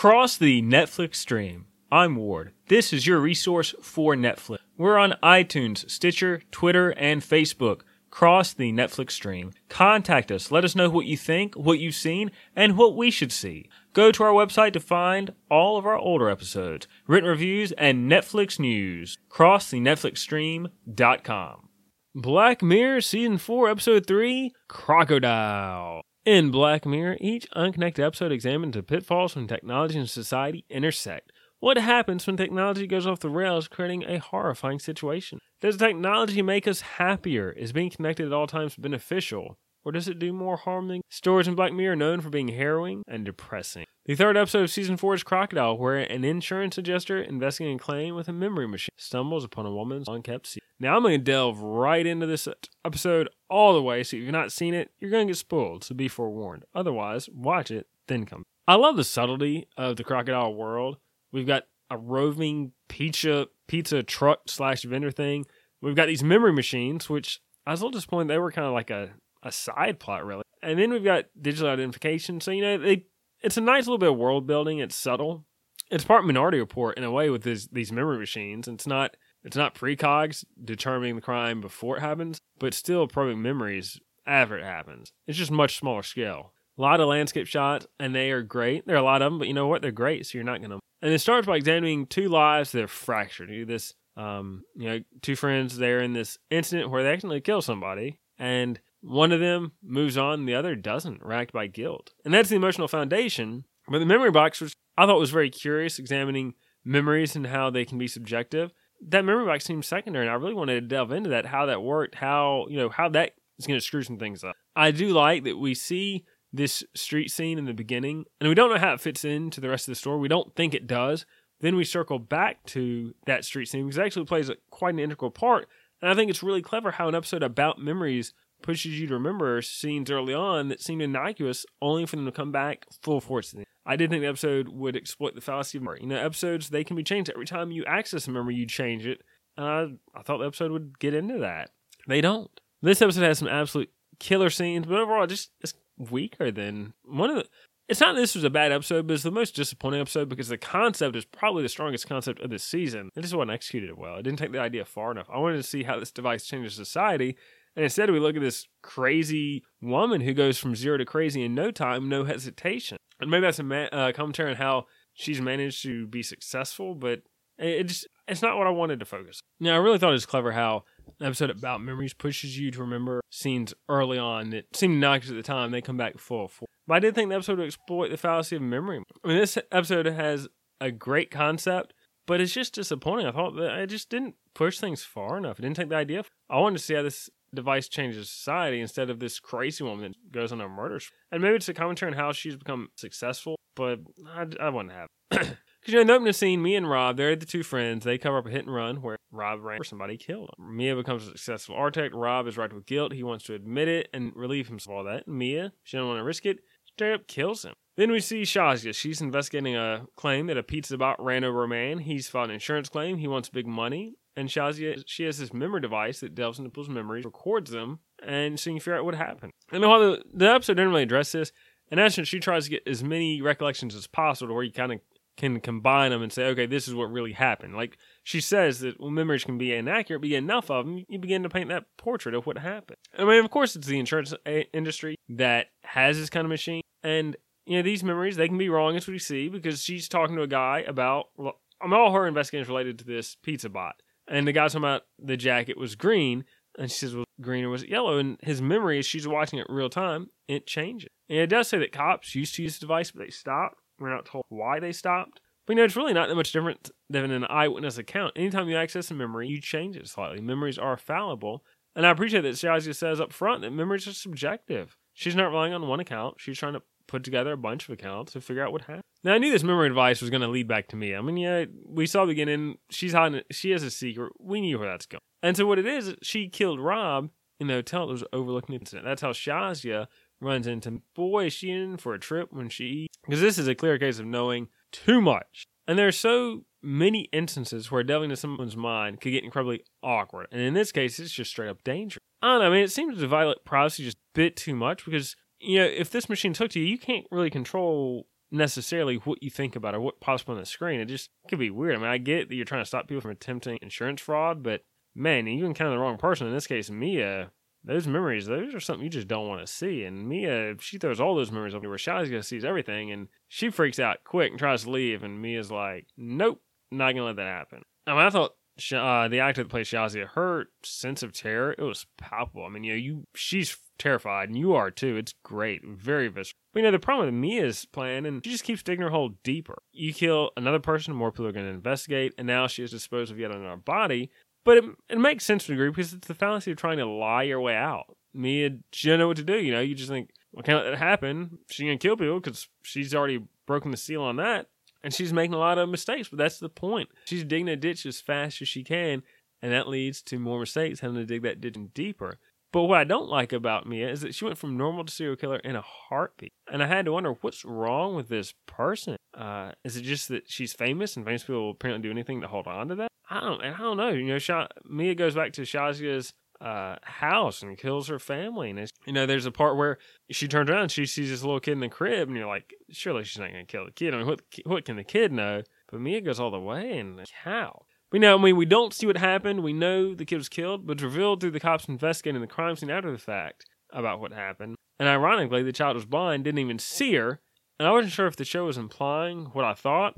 Cross the Netflix stream. I'm Ward. This is your resource for Netflix. We're on iTunes, Stitcher, Twitter, and Facebook. Cross the Netflix stream. Contact us. Let us know what you think, what you've seen, and what we should see. Go to our website to find all of our older episodes, written reviews, and Netflix news. Cross the Netflix stream.com. Black Mirror Season 4, Episode 3 Crocodile. In Black Mirror, each unconnected episode examines the pitfalls when technology and society intersect. What happens when technology goes off the rails, creating a horrifying situation? Does technology make us happier? Is being connected at all times beneficial? Or does it do more harm than stories in Black Mirror are known for being harrowing and depressing? The third episode of season four is Crocodile, where an insurance adjuster investigating a claim with a memory machine stumbles upon a woman's unkept secret. Now I'm going to delve right into this episode all the way, so if you've not seen it, you're going to get spoiled, so be forewarned. Otherwise, watch it, then come. I love the subtlety of the Crocodile world We've got a roving pizza pizza truck slash vendor thing. We've got these memory machines, which I was a little disappointed they were kind of like a, a side plot, really. And then we've got digital identification. So, you know, they it's a nice little bit of world building. It's subtle. It's part Minority Report in a way with this, these memory machines. It's not it's not precogs determining the crime before it happens, but still probing memories after it happens. It's just much smaller scale. A lot of landscape shots, and they are great. There are a lot of them, but you know what? They're great, so you're not to and it starts by examining two lives that are fractured. This, um, you know, two friends they're in this incident where they accidentally kill somebody, and one of them moves on, the other doesn't, racked by guilt. And that's the emotional foundation. But the memory box, which I thought was very curious, examining memories and how they can be subjective. That memory box seems secondary, and I really wanted to delve into that, how that worked, how you know how that is going to screw some things up. I do like that we see this street scene in the beginning, and we don't know how it fits into the rest of the story. We don't think it does. Then we circle back to that street scene because it actually plays a, quite an integral part. And I think it's really clever how an episode about memories pushes you to remember scenes early on that seemed innocuous, only for them to come back full force. I didn't think the episode would exploit the fallacy of memory. You know, episodes they can be changed every time you access a memory, you change it. And I, I thought the episode would get into that. They don't. This episode has some absolute killer scenes, but overall, just it's weaker than one of the. It's not this was a bad episode, but it's the most disappointing episode because the concept is probably the strongest concept of this season. It just wasn't executed well. It didn't take the idea far enough. I wanted to see how this device changes society, and instead we look at this crazy woman who goes from zero to crazy in no time, no hesitation. And maybe that's a ma- uh, commentary on how she's managed to be successful, but it just it's not what I wanted to focus. Now I really thought it was clever how an episode about memories pushes you to remember scenes early on that seemed innocuous at the time. They come back full force. But I did think the episode would exploit the fallacy of memory. I mean, this episode has a great concept, but it's just disappointing. I thought that it just didn't push things far enough. It didn't take the idea. I wanted to see how this device changes society instead of this crazy woman that goes on a murder. spree, And maybe it's a commentary on how she's become successful, but I, I wouldn't have. Because, you know, in the opening scene, Mia and Rob, they're the two friends. They cover up a hit and run where Rob ran for somebody killed him. Mia becomes a successful architect. Rob is racked with guilt. He wants to admit it and relieve himself of all that. Mia, she doesn't want to risk it, straight up kills him. Then we see Shazia. She's investigating a claim that a pizza bot ran over a man. He's filed an insurance claim. He wants big money. And Shazia, she has this memory device that delves into people's memories, records them, and so you can figure out what happened. And while the, the episode didn't really address this, in essence, she tries to get as many recollections as possible to where you kind of can combine them and say, okay, this is what really happened. Like she says that well, memories can be inaccurate, but you get enough of them, you begin to paint that portrait of what happened. I mean, of course, it's the insurance eh, industry that has this kind of machine, and you know these memories they can be wrong as we see because she's talking to a guy about. Well, I mean, all her investigations related to this pizza bot, and the guy's talking about the jacket was green, and she says, well, green or was it yellow? And his memory, as she's watching it real time, it changes. And it does say that cops used to use the device, but they stopped we're not told why they stopped. But you know, it's really not that much different than an eyewitness account. Anytime you access a memory, you change it slightly. Memories are fallible. And I appreciate that Shazia says up front that memories are subjective. She's not relying on one account. She's trying to put together a bunch of accounts to figure out what happened. Now I knew this memory device was going to lead back to Mia. I mean, yeah, we saw the beginning. She's hiding. She has a secret. We knew where that's going. And so what it is, she killed Rob in the hotel that was overlooking the incident. That's how Shazia runs into boy is she in for a trip when she because this is a clear case of knowing too much and there are so many instances where delving into someone's mind could get incredibly awkward and in this case it's just straight up dangerous. i don't know i mean it seems to violate privacy just a bit too much because you know if this machine took to you you can't really control necessarily what you think about or what pops up on the screen. It just could be weird. I mean, I get that you're trying to stop people from attempting insurance fraud, but man, you can kind of the wrong person. In this case, Mia, those memories, those are something you just don't want to see. And Mia, she throws all those memories over where Shazia gonna sees everything and she freaks out quick and tries to leave. And Mia's like, nope, not to let that happen. I mean, I thought uh, the actor that plays Shazia, her sense of terror, it was palpable. I mean, you know, you she's terrified, and you are too. It's great, very visceral. But you know, the problem with Mia's plan, and she just keeps digging her hole deeper. You kill another person, more people are going to investigate, and now she has disposed of yet another body. But it, it makes sense to a because it's the fallacy of trying to lie your way out. Mia, she don't know what to do. You know, you just think, well, can't let that happen. She's gonna kill people because she's already broken the seal on that and she's making a lot of mistakes, but that's the point. She's digging a ditch as fast as she can, and that leads to more mistakes, having to dig that ditch deeper. But what I don't like about Mia is that she went from normal to serial killer in a heartbeat. And I had to wonder what's wrong with this person. Uh, is it just that she's famous and famous people will apparently do anything to hold on to that? I don't. I don't know. You know, Sha- Mia goes back to Shazia's uh, house and kills her family. And you know, there's a part where she turns around she sees this little kid in the crib, and you're like, surely she's not going to kill the kid. I mean, what what can the kid know? But Mia goes all the way, and how? We know, I mean, we don't see what happened. We know the kid was killed, but it's revealed through the cops investigating the crime scene after the fact about what happened. And ironically, the child was blind, didn't even see her. And I wasn't sure if the show was implying what I thought.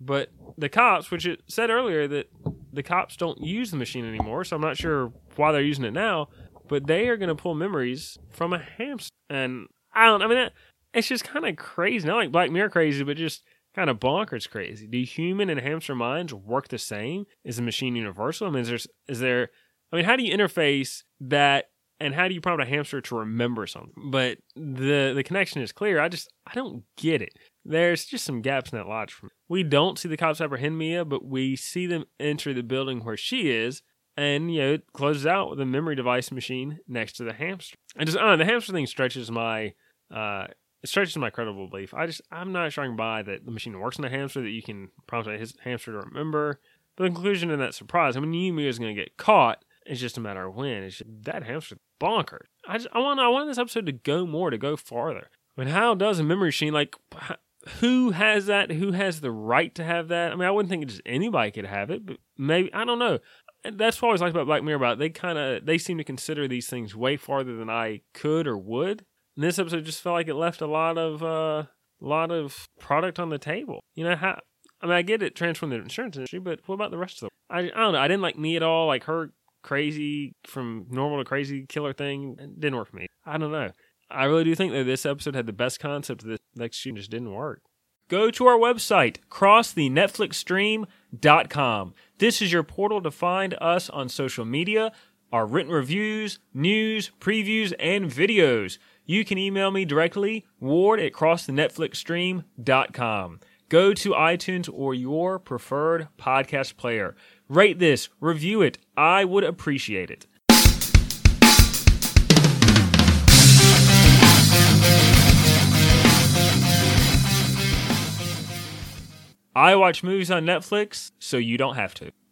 But the cops, which it said earlier that the cops don't use the machine anymore, so I'm not sure why they're using it now. But they are going to pull memories from a hamster, and I don't. I mean, it's just kind of crazy. Not like Black Mirror crazy, but just kind of bonkers crazy. Do human and hamster minds work the same? Is the machine universal? I mean, is there is there? I mean, how do you interface that and how do you prompt a hamster to remember something? But the the connection is clear. I just I don't get it. There's just some gaps in that logic. We don't see the cops apprehend Mia, but we see them enter the building where she is, and you know it closes out with a memory device machine next to the hamster. And just I the hamster thing stretches my uh it stretches my credible belief. I just I'm not sure I can buy that the machine works in a hamster that you can prompt his hamster to remember. But the conclusion in that surprise, I mean, you is going to get caught. It's just a matter of when. It's just, that hamster bonkers. I just I want I want this episode to go more, to go farther. I mean, how does a memory machine like who has that? Who has the right to have that? I mean, I wouldn't think just anybody could have it, but maybe I don't know. That's what I always like about Black Mirror. About they kind of they seem to consider these things way farther than I could or would. And this episode just felt like it left a lot of uh, lot of product on the table. You know how? I mean, I get it transforming the insurance industry, but what about the rest of the? I, I don't know. I didn't like Mia at all. Like her crazy from normal to crazy killer thing didn't work for me. I don't know. I really do think that this episode had the best concept. This next shoot just didn't work. Go to our website, crossthenetflixstream.com. This is your portal to find us on social media, our written reviews, news, previews, and videos. You can email me directly, ward at crossthenetflixstream.com. Go to iTunes or your preferred podcast player. Rate this, review it. I would appreciate it. I watch movies on Netflix, so you don't have to.